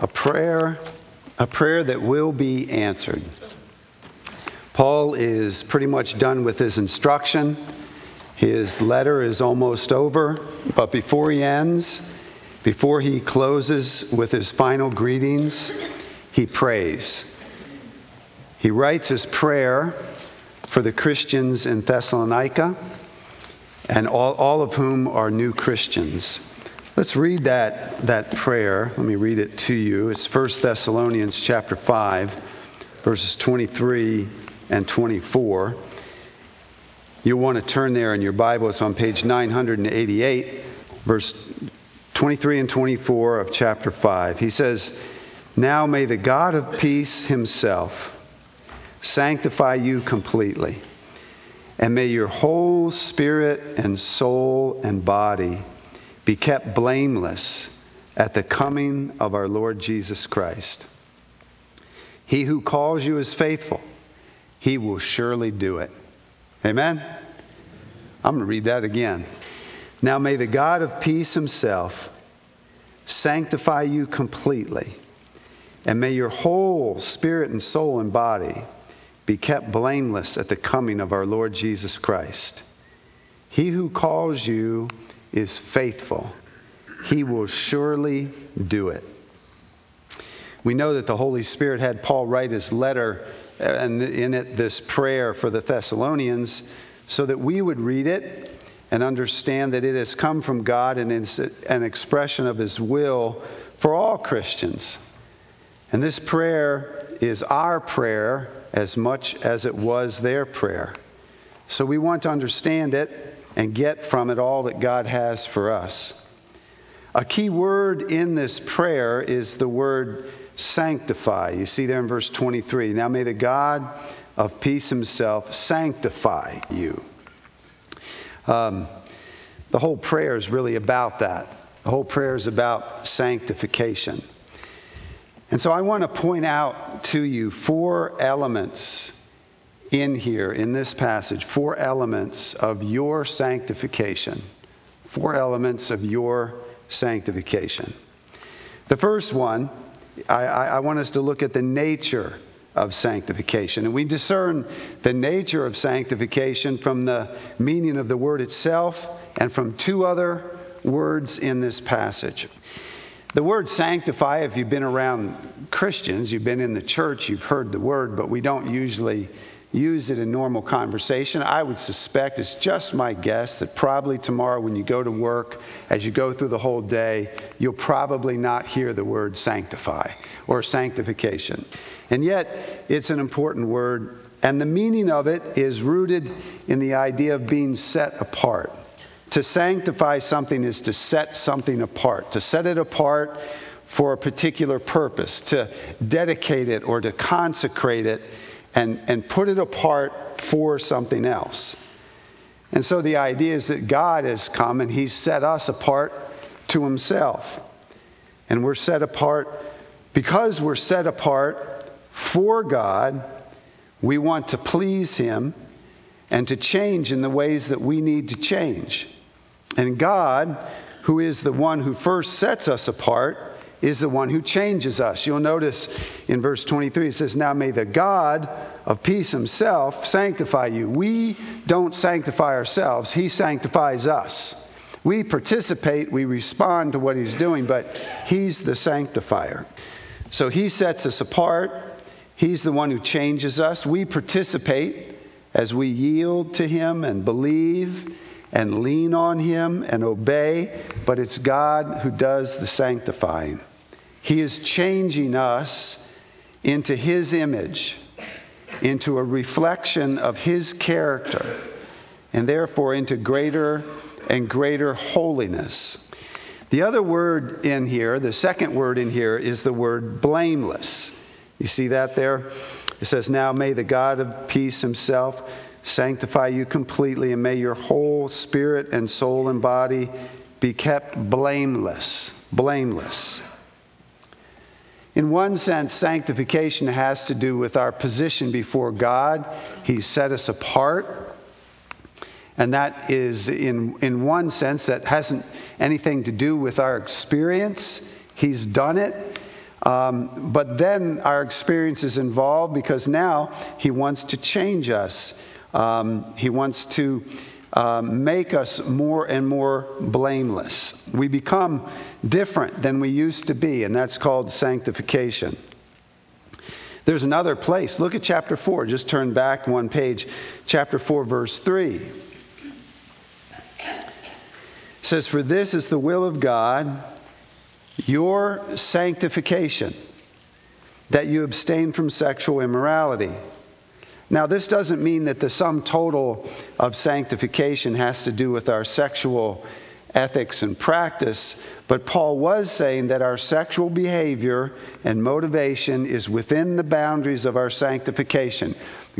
a prayer, a prayer that will be answered. Paul is pretty much done with his instruction. His letter is almost over, but before he ends, before he closes with his final greetings, he prays. He writes his prayer for the Christians in Thessalonica, and all, all of whom are new Christians. Let's read that, that prayer. Let me read it to you. It's 1 Thessalonians chapter 5, verses 23 and 24. You'll want to turn there in your Bible. It's on page 988, verse 23 and 24 of chapter 5. He says, Now may the God of peace himself sanctify you completely, and may your whole spirit and soul and body be kept blameless at the coming of our Lord Jesus Christ. He who calls you is faithful, he will surely do it. Amen? I'm going to read that again. Now may the God of peace himself sanctify you completely, and may your whole spirit and soul and body be kept blameless at the coming of our Lord Jesus Christ. He who calls you is faithful, he will surely do it. We know that the Holy Spirit had Paul write his letter uh, and in it this prayer for the Thessalonians so that we would read it and understand that it has come from God and is an expression of his will for all Christians. And this prayer is our prayer as much as it was their prayer. So we want to understand it and get from it all that God has for us. A key word in this prayer is the word sanctify. You see there in verse 23. Now may the God of peace himself sanctify you. Um, the whole prayer is really about that. The whole prayer is about sanctification. And so I want to point out to you four elements in here, in this passage, four elements of your sanctification. Four elements of your sanctification. The first one, I, I, want us to look at the nature of sanctification. And we discern the nature of sanctification from the meaning of the word itself and from two other words in this passage. The word sanctify, if you've been around Christians, you've been in the church, you've heard the word, but we don't usually use it in normal conversation. I would suspect, it's just my guess, that probably tomorrow when you go to work, as you go through the whole day, you'll probably not hear the word sanctify or sanctification. And yet, it's an important word, and the meaning of it is rooted in the idea of being set apart. To sanctify something is to set something apart, to set it apart for a particular purpose, to dedicate it or to consecrate it and, and put it apart for something else. And so the idea is that God has come and He's set us apart to Himself. And we're set apart because we're set apart for God. We want to please Him and to change in the ways that we need to change. And God, who is the one who first sets us apart, is the one who changes us. You'll notice in verse 23 it says, Now may the God of peace himself sanctify you. We don't sanctify ourselves, he sanctifies us. We participate, we respond to what he's doing, but he's the sanctifier. So he sets us apart. He's the one who changes us. We participate as we yield to him and believe and lean on him and obey, but it's God who does the sanctifying. He is changing us into His image, into a reflection of His character, and therefore into greater and greater holiness. The other word in here, the second word in here, is the word blameless. You see that there? It says, Now may the God of peace himself sanctify you completely, and may your whole spirit and soul and body be kept blameless. Blameless. In one sense, sanctification has to do with our position before God. He set us apart. And that is, in, in one sense, that hasn't anything to do with our experience. He's done it. Um, but then our experience is involved because now He wants to change us. Um, he wants to um, make us more and more blameless. We become different than we used to be, and that's called sanctification. There's another place. Look at chapter 4. Just turn back one page. Chapter 4, verse 3. It says, For this is the will of God, your sanctification, that you abstain from sexual immorality. Now, this doesn't mean that the sum total of sanctification has to do with our sexual ethics and practice, but Paul was saying that our sexual behavior and motivation is within the boundaries of our sanctification.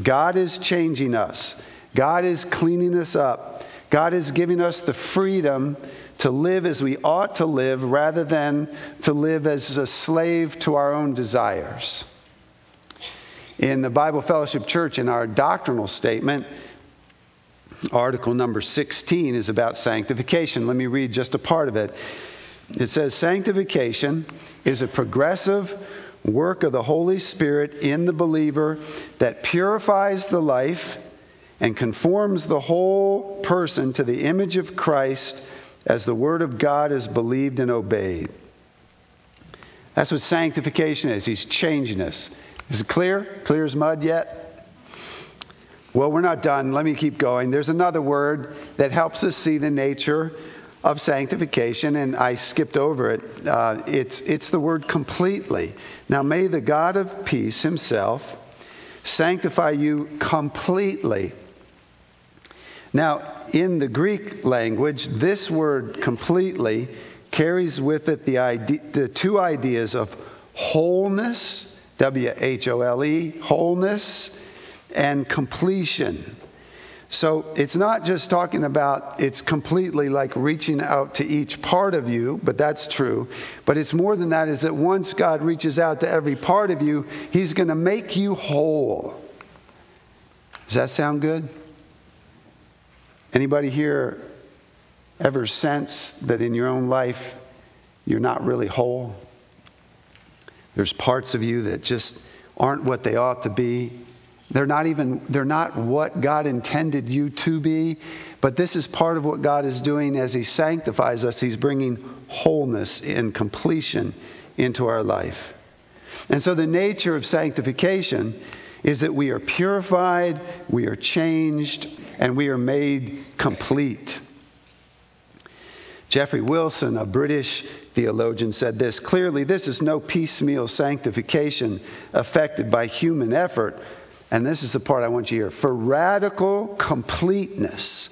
God is changing us, God is cleaning us up, God is giving us the freedom to live as we ought to live rather than to live as a slave to our own desires. In the Bible Fellowship Church, in our doctrinal statement, article number 16 is about sanctification. Let me read just a part of it. It says, Sanctification is a progressive work of the Holy Spirit in the believer that purifies the life and conforms the whole person to the image of Christ as the Word of God is believed and obeyed. That's what sanctification is. He's changing us. Is it clear? Clear as mud yet? Well, we're not done. Let me keep going. There's another word that helps us see the nature of sanctification, and I skipped over it. Uh, it's, it's the word completely. Now, may the God of peace himself sanctify you completely. Now, in the Greek language, this word completely carries with it the, idea, the two ideas of wholeness, W H O L E, wholeness, and completion. So it's not just talking about it's completely like reaching out to each part of you, but that's true. But it's more than that, is that once God reaches out to every part of you, He's going to make you whole. Does that sound good? Anybody here ever sense that in your own life you're not really whole? There's parts of you that just aren't what they ought to be. They're not even, they're not what God intended you to be, but this is part of what God is doing as He sanctifies us. He's bringing wholeness and completion into our life. And so the nature of sanctification is that we are purified, we are changed, and we are made complete. Geoffrey Wilson, a British theologian, said this clearly, this is no piecemeal sanctification affected by human effort, and this is the part I want you to hear, for radical completeness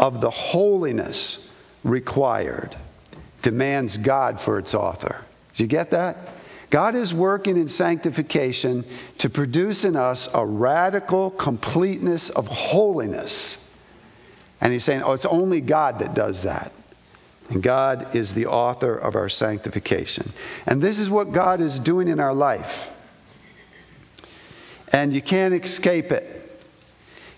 of the holiness required demands God for its author. Did you get that? God is working in sanctification to produce in us a radical completeness of holiness. And he's saying, oh, it's only God that does that. And God is the author of our sanctification. And this is what God is doing in our life and you can't escape it.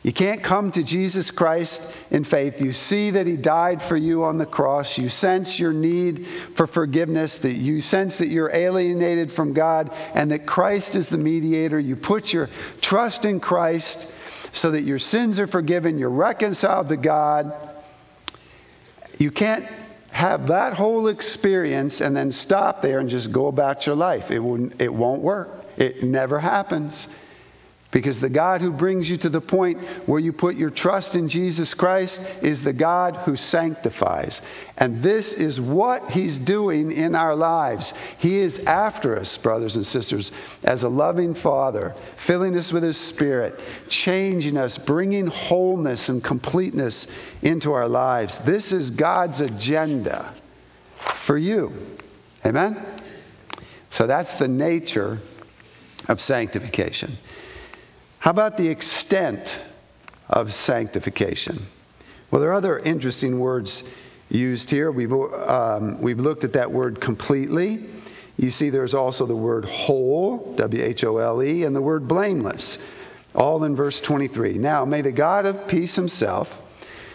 You can't come to Jesus Christ in faith. You see that He died for you on the cross. You sense your need for forgiveness, that you sense that you're alienated from God, and that Christ is the mediator. You put your trust in Christ so that your sins are forgiven, you're reconciled to God. You can't have that whole experience and then stop there and just go about your life. It, won't, it won't work. It never happens. Because the God who brings you to the point where you put your trust in Jesus Christ is the God who sanctifies. And this is what He's doing in our lives. He is after us, brothers and sisters, as a loving Father, filling us with His Spirit, changing us, bringing wholeness and completeness into our lives. This is God's agenda for you. Amen? So that's the nature of sanctification. How about the extent of sanctification? Well, there are other interesting words used here. We've, um, we've looked at that word completely. You see, there's also the word whole, W H O L E, and the word blameless, all in verse 23. Now, may the God of peace himself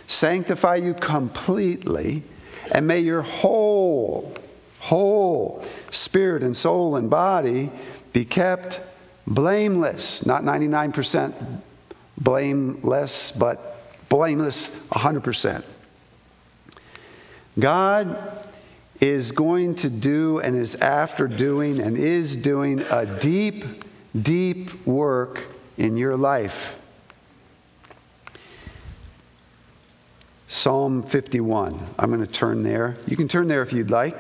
sanctify you completely, and may your whole, whole spirit and soul and body be kept blameless. Not 99% blameless, but blameless 100%. God is going to do and is after doing and is doing a deep, deep work in your life. Psalm 51. I'm going to turn there. You can turn there if you'd like.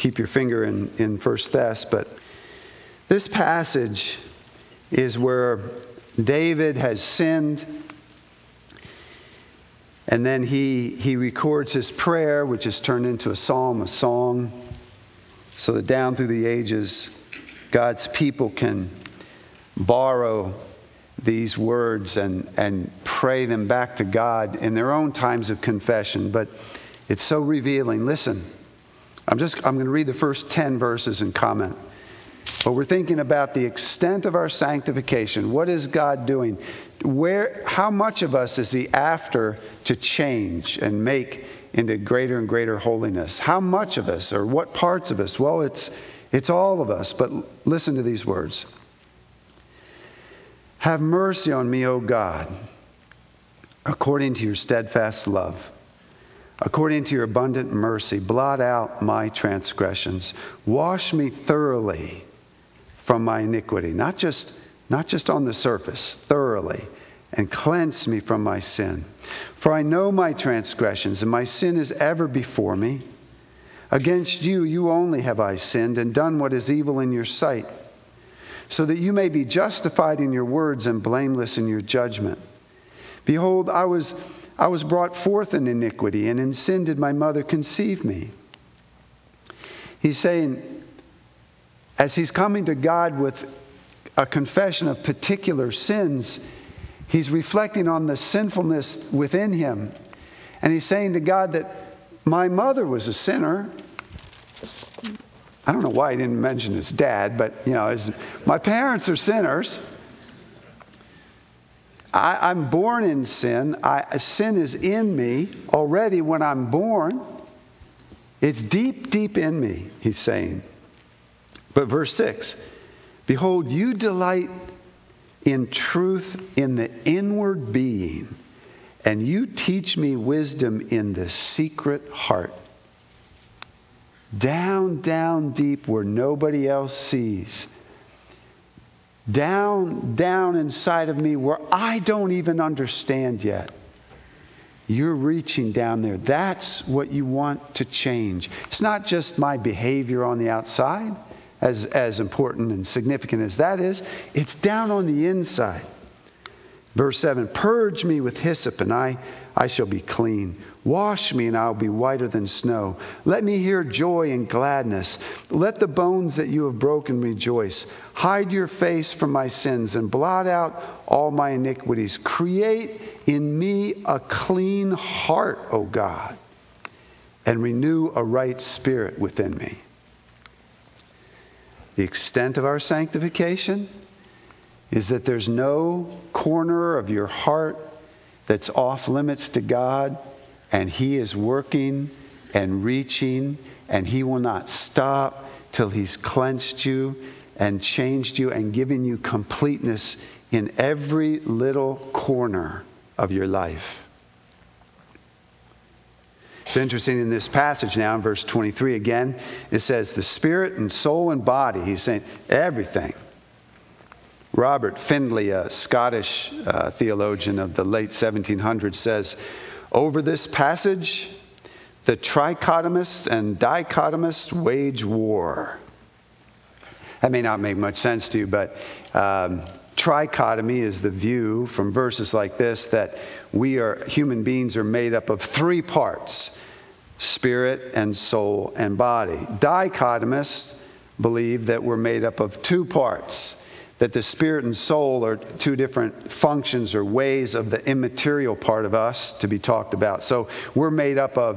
Keep your finger in, in First Thess, but this passage is where David has sinned, and then he, he records his prayer, which is turned into a psalm, a song, so that down through the ages, God's people can borrow these words and, and pray them back to God in their own times of confession. But it's so revealing. Listen, I'm just I'm going to read the first 10 verses and comment. But we're thinking about the extent of our sanctification. What is God doing? Where, how much of us is He after to change and make into greater and greater holiness? How much of us, or what parts of us? Well, it's, it's all of us. But listen to these words Have mercy on me, O God, according to your steadfast love. According to your abundant mercy, blot out my transgressions. Wash me thoroughly from my iniquity, not just, not just on the surface, thoroughly, and cleanse me from my sin. For I know my transgressions, and my sin is ever before me. Against you, you only have I sinned and done what is evil in your sight, so that you may be justified in your words and blameless in your judgment. Behold, I was I was brought forth in iniquity, and in sin did my mother conceive me. He's saying, as he's coming to God with a confession of particular sins, he's reflecting on the sinfulness within him. And he's saying to God that my mother was a sinner. I don't know why he didn't mention his dad, but you know, his, my parents are sinners. I, am born in sin. I, sin is in me already when I'm born. It's deep, deep in me, he's saying. But verse 6 Behold, you delight in truth in the inward being, and you teach me wisdom in the secret heart. Down, down deep where nobody else sees down, down inside of me where I don't even understand yet. You're reaching down there. That's what you want to change. It's not just my behavior on the outside, as, as important and significant as that is, it's down on the inside. Verse 7 Purge me with hyssop, and I, I shall be clean. Wash me, and I'll be whiter than snow. Let me hear joy and gladness. Let the bones that you have broken rejoice. Hide your face from my sins, and blot out all my iniquities. Create in me a clean heart, O God, and renew a right spirit within me. The extent of our sanctification is that there's no corner of your heart that's off limits to God, and He is working and reaching, and He will not stop till He's cleansed you and changed you and given you completeness in every little corner of your life. It's interesting in this passage now in verse 23 again, it says the spirit and soul and body. He's saying everything Robert Findlay, a Scottish uh, theologian of the late 1700s, says over this passage, the trichotomists and dichotomists wage war. That may not make much sense to you, but um, trichotomy is the view from verses like this that we are human beings are made up of three parts spirit and soul and body. Dichotomists believe that we're made up of two parts that the spirit and soul are two different functions or ways of the immaterial part of us to be talked about. So we're made up of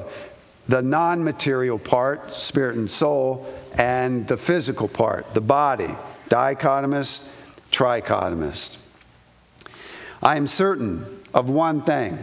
the non material part, spirit and soul, and the physical part, the body, dichotomist, trichotomist. I am certain of one thing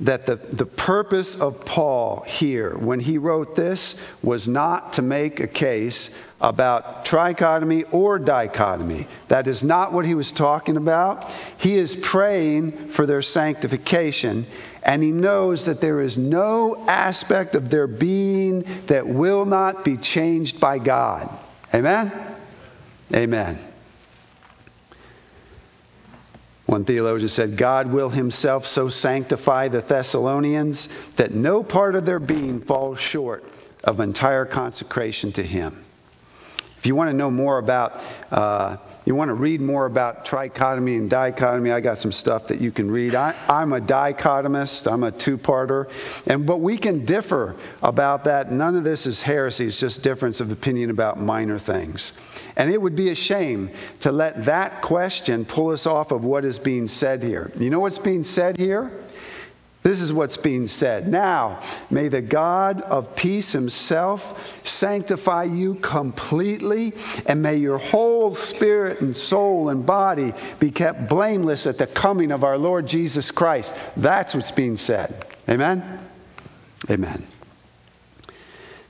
that the, the purpose of Paul here, when he wrote this, was not to make a case about trichotomy or dichotomy. That is not what he was talking about. He is praying for their sanctification, and he knows that there is no aspect of their being that will not be changed by God. Amen? Amen. One theologian said, God will himself so sanctify the Thessalonians that no part of their being falls short of entire consecration to him. If you want to know more about, uh, you want to read more about trichotomy and dichotomy, I got some stuff that you can read. I, am a dichotomist, I'm a two parter, and but we can differ about that. None of this is heresy, it's just difference of opinion about minor things. And it would be a shame to let that question pull us off of what is being said here. You know what's being said here? This is what's being said. Now, may the God of peace himself sanctify you completely, and may your whole spirit and soul and body be kept blameless at the coming of our Lord Jesus Christ. That's what's being said. Amen? Amen.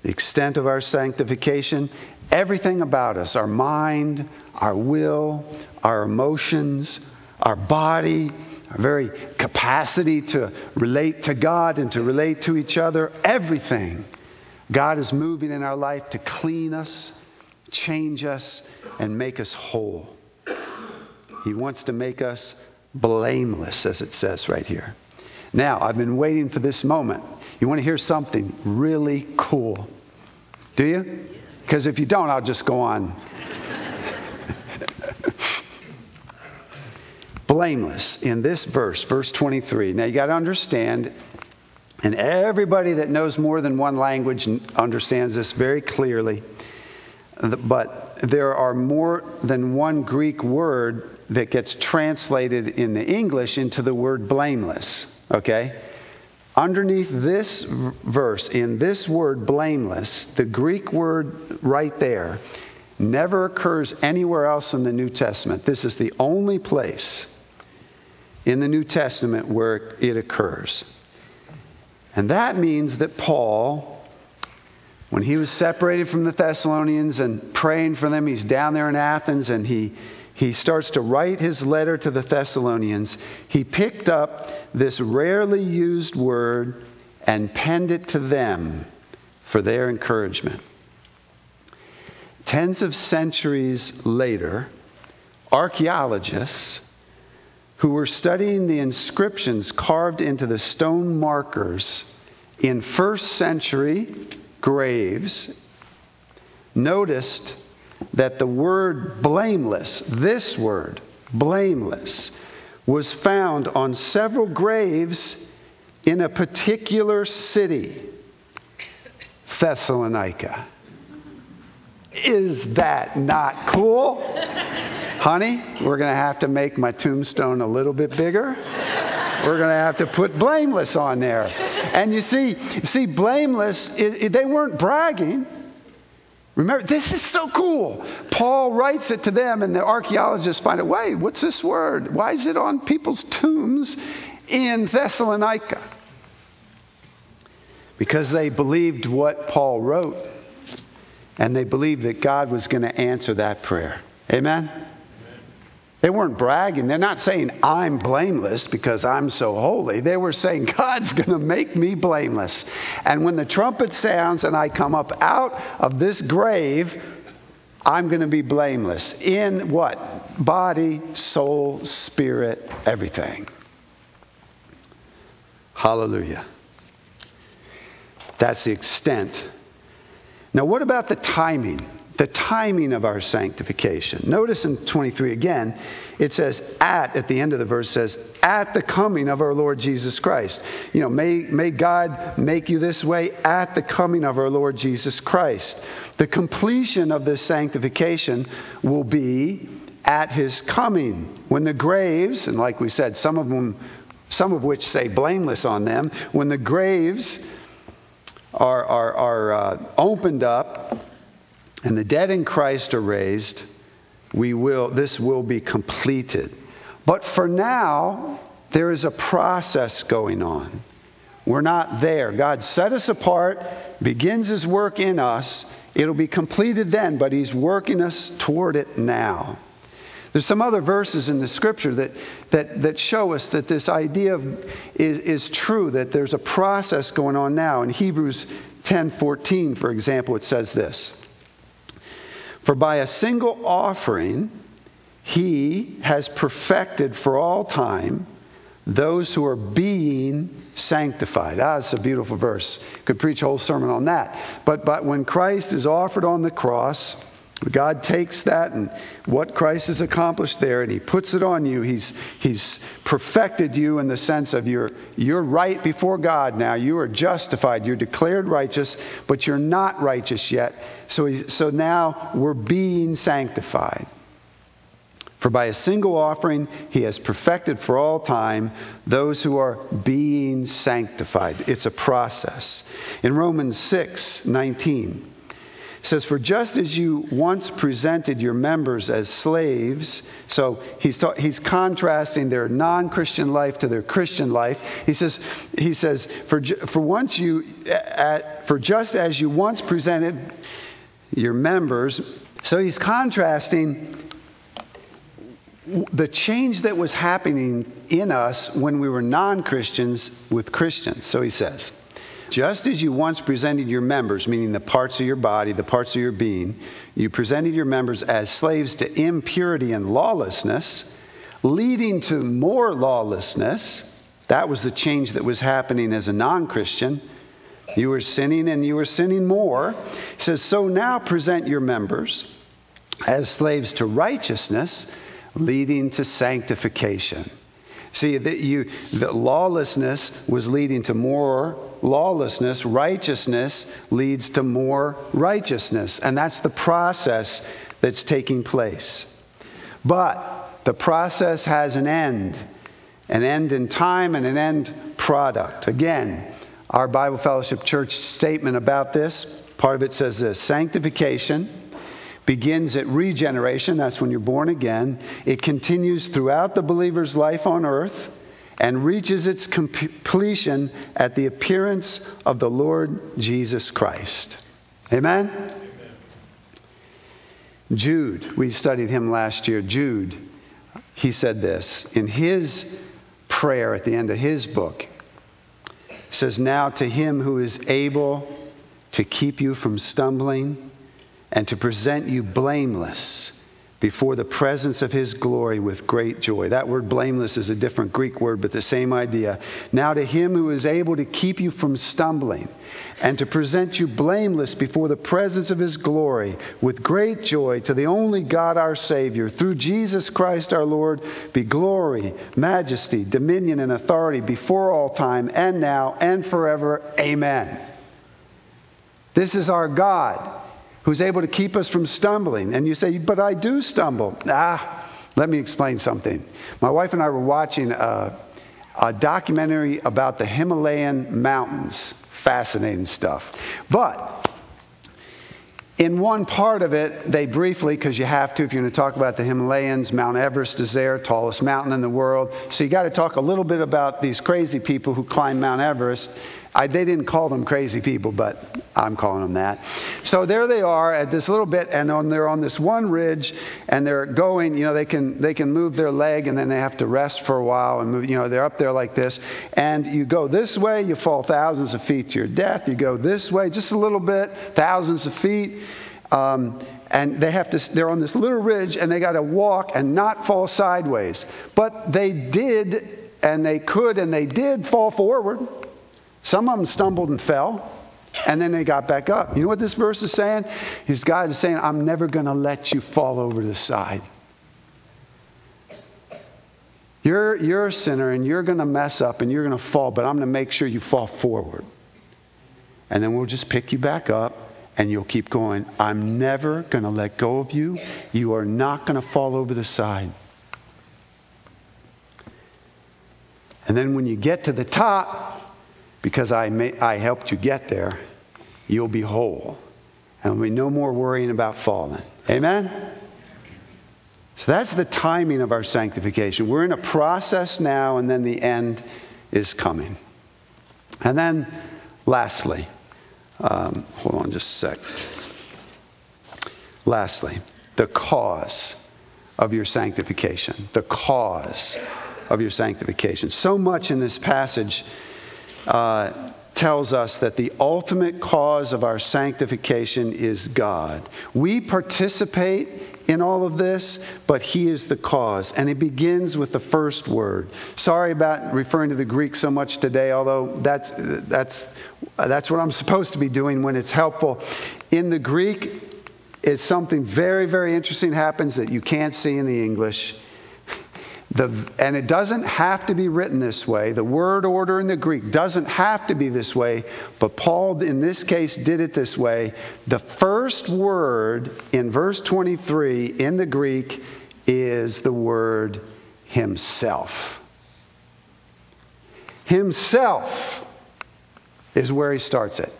The extent of our sanctification, everything about us, our mind, our will, our emotions, our body, our very capacity to relate to God and to relate to each other, everything. God is moving in our life to clean us, change us, and make us whole. He wants to make us blameless, as it says right here. Now, I've been waiting for this moment. You want to hear something really cool? Do you? Because if you don't, I'll just go on blameless in this verse, verse 23. Now you got to understand, and everybody that knows more than one language understands this very clearly, but there are more than one Greek word that gets translated in the English into the word blameless. Okay? Underneath this verse, in this word blameless, the Greek word right there never occurs anywhere else in the New Testament. This is the only place in the New Testament where it occurs. And that means that Paul, when he was separated from the Thessalonians and praying for them, he's down there in Athens and he, he starts to write his letter to the Thessalonians. He picked up this rarely used word and penned it to them for their encouragement. Tens of centuries later, archaeologists who were studying the inscriptions carved into the stone markers in first century graves noticed that the word blameless, this word, blameless, was found on several graves in a particular city, Thessalonica. Is that not cool? honey, we're going to have to make my tombstone a little bit bigger. We're going to have to put blameless on there. And you see, see, blameless, it, it, they weren't bragging. Remember, this is so cool. Paul writes it to them, and the archaeologists find it. Wait, what's this word? Why is it on people's tombs in Thessalonica? Because they believed what Paul wrote, and they believed that God was going to answer that prayer. Amen? They weren't bragging. They're not saying, I'm blameless because I'm so holy. They were saying, God's going to make me blameless. And when the trumpet sounds and I come up out of this grave, I'm going to be blameless. In what? Body, soul, spirit, everything. Hallelujah. That's the extent. Now, what about the timing? the timing of our sanctification. Notice in 23 again, it says at, at the end of the verse says, at the coming of our Lord Jesus Christ. You know, may, may God make you this way at the coming of our Lord Jesus Christ. The completion of this sanctification will be at his coming. When the graves, and like we said, some of them, some of which say blameless on them, when the graves are, are, are uh, opened up, and the dead in Christ are raised, we will, this will be completed. But for now, there is a process going on. We're not there. God set us apart, begins His work in us. It'll be completed then, but He's working us toward it now. There's some other verses in the scripture that, that, that show us that this idea is, is true, that there's a process going on now. In Hebrews 10:14, for example, it says this. For by a single offering he has perfected for all time those who are being sanctified. Ah, that's a beautiful verse. Could preach a whole sermon on that. But, but when Christ is offered on the cross, God takes that and what Christ has accomplished there and He puts it on you. He's, he's perfected you in the sense of you're, you're right before God now. You are justified. You're declared righteous, but you're not righteous yet. So, so now we're being sanctified. For by a single offering he has perfected for all time those who are being sanctified. It's a process. In Romans 6 19, says, For just as you once presented your members as slaves, so he's, ta- he's contrasting their non Christian life to their Christian life. He says, he says for, for, once you, at, for just as you once presented your members, so he's contrasting the change that was happening in us when we were non Christians with Christians. So he says, just as you once presented your members, meaning the parts of your body, the parts of your being, you presented your members as slaves to impurity and lawlessness, leading to more lawlessness. That was the change that was happening as a non Christian. You were sinning and you were sinning more. He says, So now present your members as slaves to righteousness, leading to sanctification. See, that you, the lawlessness was leading to more lawlessness. Righteousness leads to more righteousness. And that's the process that's taking place. But the process has an end an end in time and an end product. Again, our Bible Fellowship Church statement about this part of it says this sanctification begins at regeneration, that's when you're born again. It continues throughout the believer's life on earth and reaches its completion at the appearance of the Lord Jesus Christ. Amen? Amen? Jude, we studied him last year. Jude, he said this in his prayer at the end of his book. Says, Now to him who is able to keep you from stumbling and to present you blameless before the presence of his glory with great joy. That word blameless is a different Greek word, but the same idea. Now, to him who is able to keep you from stumbling and to present you blameless before the presence of his glory with great joy, to the only God our Savior, through Jesus Christ our Lord, be glory, majesty, dominion, and authority before all time and now and forever. Amen. This is our God who's able to keep us from stumbling. And you say, But I do stumble. Ah, let me explain something. My wife and I were watching a, a documentary about the Himalayan mountains. Fascinating stuff. But in one part of it, they briefly, because you have to if you're going to talk about the Himalayas, Mount Everest is there, tallest mountain in the world. So you got to talk a little bit about these crazy people who climb Mount Everest. I, they didn't call them crazy people, but I'm calling them that. So there they are at this little bit, and on, they're on this one ridge, and they're going. You know, they can they can move their leg, and then they have to rest for a while, and move. You know, they're up there like this, and you go this way, you fall thousands of feet to your death. You go this way, just a little bit, thousands of feet. Um, and they have to they're on this little ridge and they got to walk and not fall sideways but they did and they could and they did fall forward some of them stumbled and fell, and then they got back up. You know what this verse is saying? His God is saying, I'm never going to let you fall over the side. You're, you're a sinner and you're going to mess up and you're going to fall, but I'm going to make sure you fall forward. And then we'll just pick you back up and you'll keep going. I'm never going to let go of you. You are not going to fall over the side. And then when you get to the top, because I, may, I helped you get there, you'll be whole. And be no more worrying about falling. Amen? So that's the timing of our sanctification. We're in a process now, and then the end is coming. And then, lastly, um, hold on just a sec. Lastly, the cause of your sanctification. The cause of your sanctification. So much in this passage uh, tells us that the ultimate cause of our sanctification is God. We participate in all of this, but He is the cause. And it begins with the first word. Sorry about referring to the Greek so much today, although that's, that's, that's what I'm supposed to be doing when it's helpful. In the Greek, it's something very, very interesting happens that you can't see in the English. The, and it doesn't have to be written this way. The word order in the Greek doesn't have to be this way, but Paul, in this case, did it this way. The first word in verse 23 in the Greek is the word himself. Himself is where he starts it.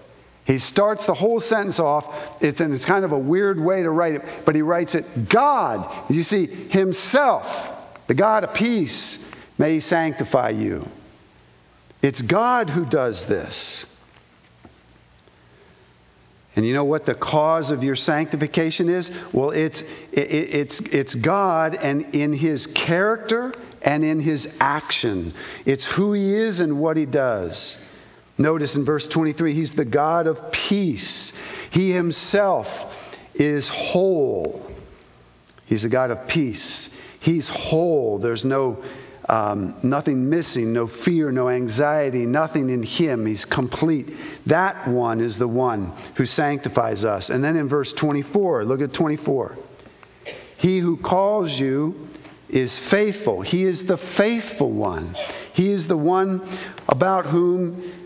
He starts the whole sentence off. It's, and it's kind of a weird way to write it, but he writes it God. You see, Himself the God of peace may sanctify you. It's God who does this. And you know what the cause of your sanctification is? Well, it's, it, it's, it's God and in His character and in His action. It's who He is and what He does. Notice in verse 23, He's the God of peace. He Himself is whole. He's a God of peace. He's whole. There's no um, nothing missing, no fear, no anxiety, nothing in him. He's complete. That one is the one who sanctifies us. And then in verse 24, look at 24. He who calls you is faithful. He is the faithful one. He is the one about whom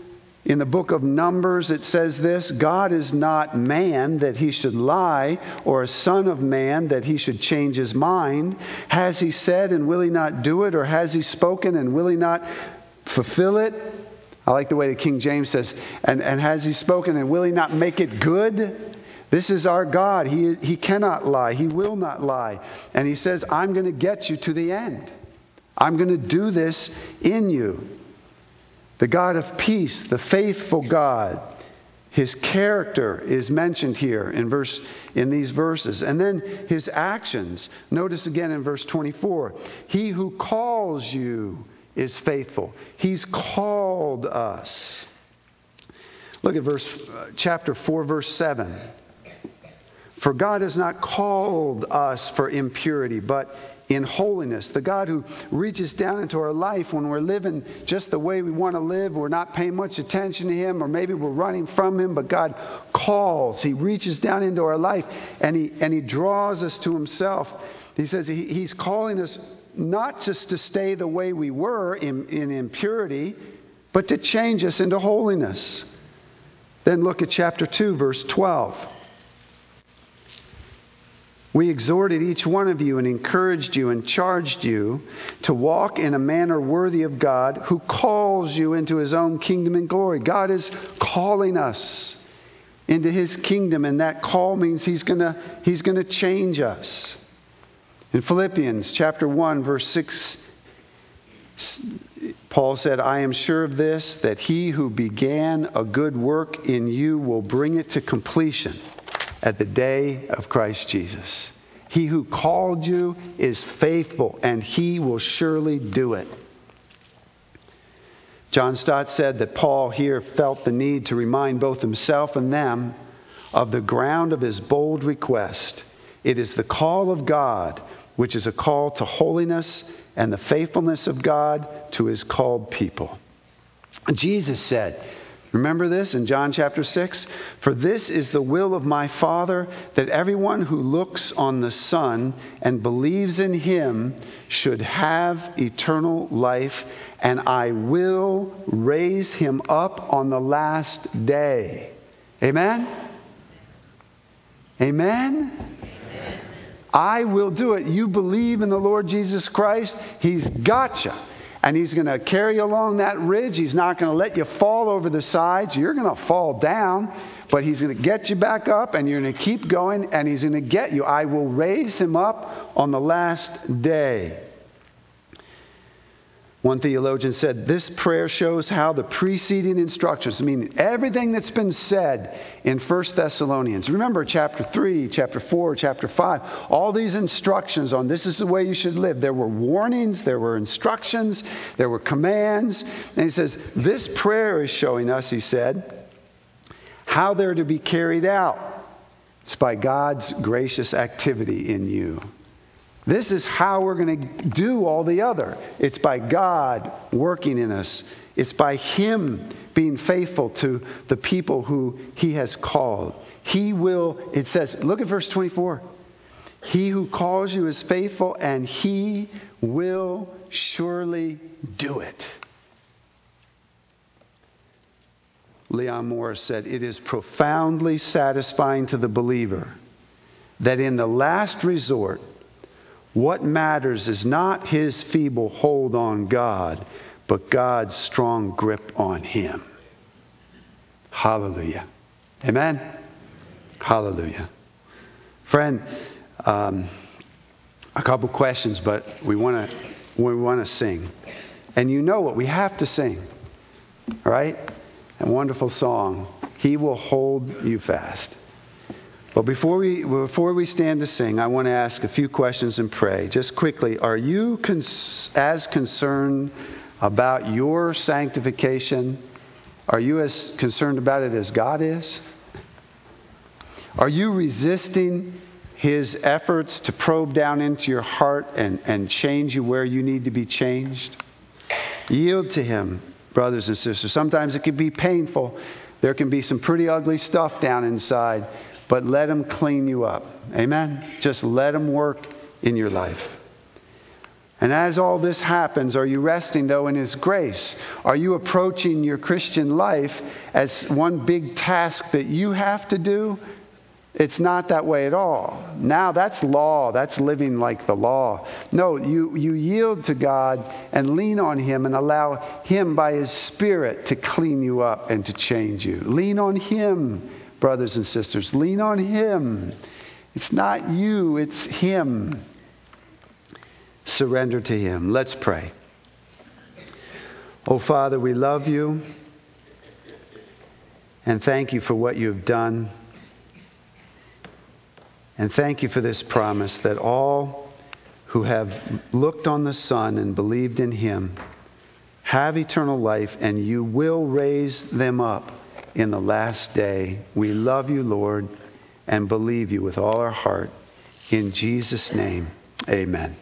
in the book of Numbers, it says this God is not man that he should lie, or a son of man that he should change his mind. Has he said, and will he not do it? Or has he spoken, and will he not fulfill it? I like the way the King James says, and, and has he spoken, and will he not make it good? This is our God. He, he cannot lie. He will not lie. And he says, I'm going to get you to the end. I'm going to do this in you the God of peace, the faithful God. His character is mentioned here in verse in these verses. And then his actions. Notice again in verse 24. He who calls you is faithful. He's called us. Look at verse uh, chapter 4 verse 7. For God has not called us for impurity, but in holiness. The God who reaches down into our life when we're living just the way we want to live. We're not paying much attention to Him, or maybe we're running from Him, but God calls. He reaches down into our life and He, and he draws us to Himself. He says he, He's calling us not just to stay the way we were in, in impurity, but to change us into holiness. Then look at chapter 2, verse 12. We exhorted each one of you and encouraged you and charged you to walk in a manner worthy of God who calls you into his own kingdom and glory. God is calling us into his kingdom, and that call means he's going to he's going to change us. In Philippians chapter 1 verse 6 Paul said, I am sure of this, that he who began a good work in you will bring it to completion at the day of Christ Jesus. He who called you is faithful, and he will surely do it. John Stott said that Paul here felt the need to remind both himself and them of the ground of his bold request. It is the call of God, which is a call to holiness and the faithfulness of God to his called people. Jesus said, Remember this in John chapter 6? For this is the will of my Father, that everyone who looks on the Son and believes in him should have eternal life, and I will raise him up on the last day. Amen? Amen? I will do it. You believe in the Lord Jesus Christ, He's got you and he's going to carry you along that ridge. He's not going to let you fall over the sides. You're going to fall down, but he's going to get you back up and you're going to keep going and he's going to get you. I will raise him up on the last day. One theologian said this prayer shows how the preceding instructions, I mean, everything that's been said in 1 Thessalonians. Remember chapter 3, chapter 4, chapter 5, all these instructions on this is the way you should live. There were warnings, there were instructions, there were commands. And he says, This prayer is showing us, he said, how they're to be carried out. It's by God's gracious activity in you. This is how we're going to do all the other. It's by God working in us. It's by Him being faithful to the people who He has called. He will, it says, look at verse 24. He who calls you is faithful, and He will surely do it. Leon Morris said, It is profoundly satisfying to the believer that in the last resort, what matters is not his feeble hold on God, but God's strong grip on him. Hallelujah. Amen? Hallelujah. Friend, um, a couple questions, but we want to we want to sing. And you know what we have to sing. Right? A wonderful song. He will hold you fast. But before we, before we stand to sing, I want to ask a few questions and pray. Just quickly, are you cons- as concerned about your sanctification? Are you as concerned about it as God is? Are you resisting His efforts to probe down into your heart and, and change you where you need to be changed? Yield to Him, brothers and sisters. Sometimes it can be painful. There can be some pretty ugly stuff down inside but let Him clean you up. Amen? Just let Him work in your life. And as all this happens, are you resting, though, in His grace? Are you approaching your Christian life as one big task that you have to do? It's not that way at all. Now that's law. That's living like the law. No, you, you yield to God and lean on Him and allow Him by His Spirit to clean you up and to change you. Lean on Him brothers and sisters. Lean on Him. It's not you, it's Him. Surrender to Him. Let's pray. Oh, Father, we love you and thank you for what you've done. And thank you for this promise that all who have looked on the Son and believed in Him have eternal life, and you will raise them up in the last day. We love you, Lord, and believe you with all our heart. In Jesus' name, amen.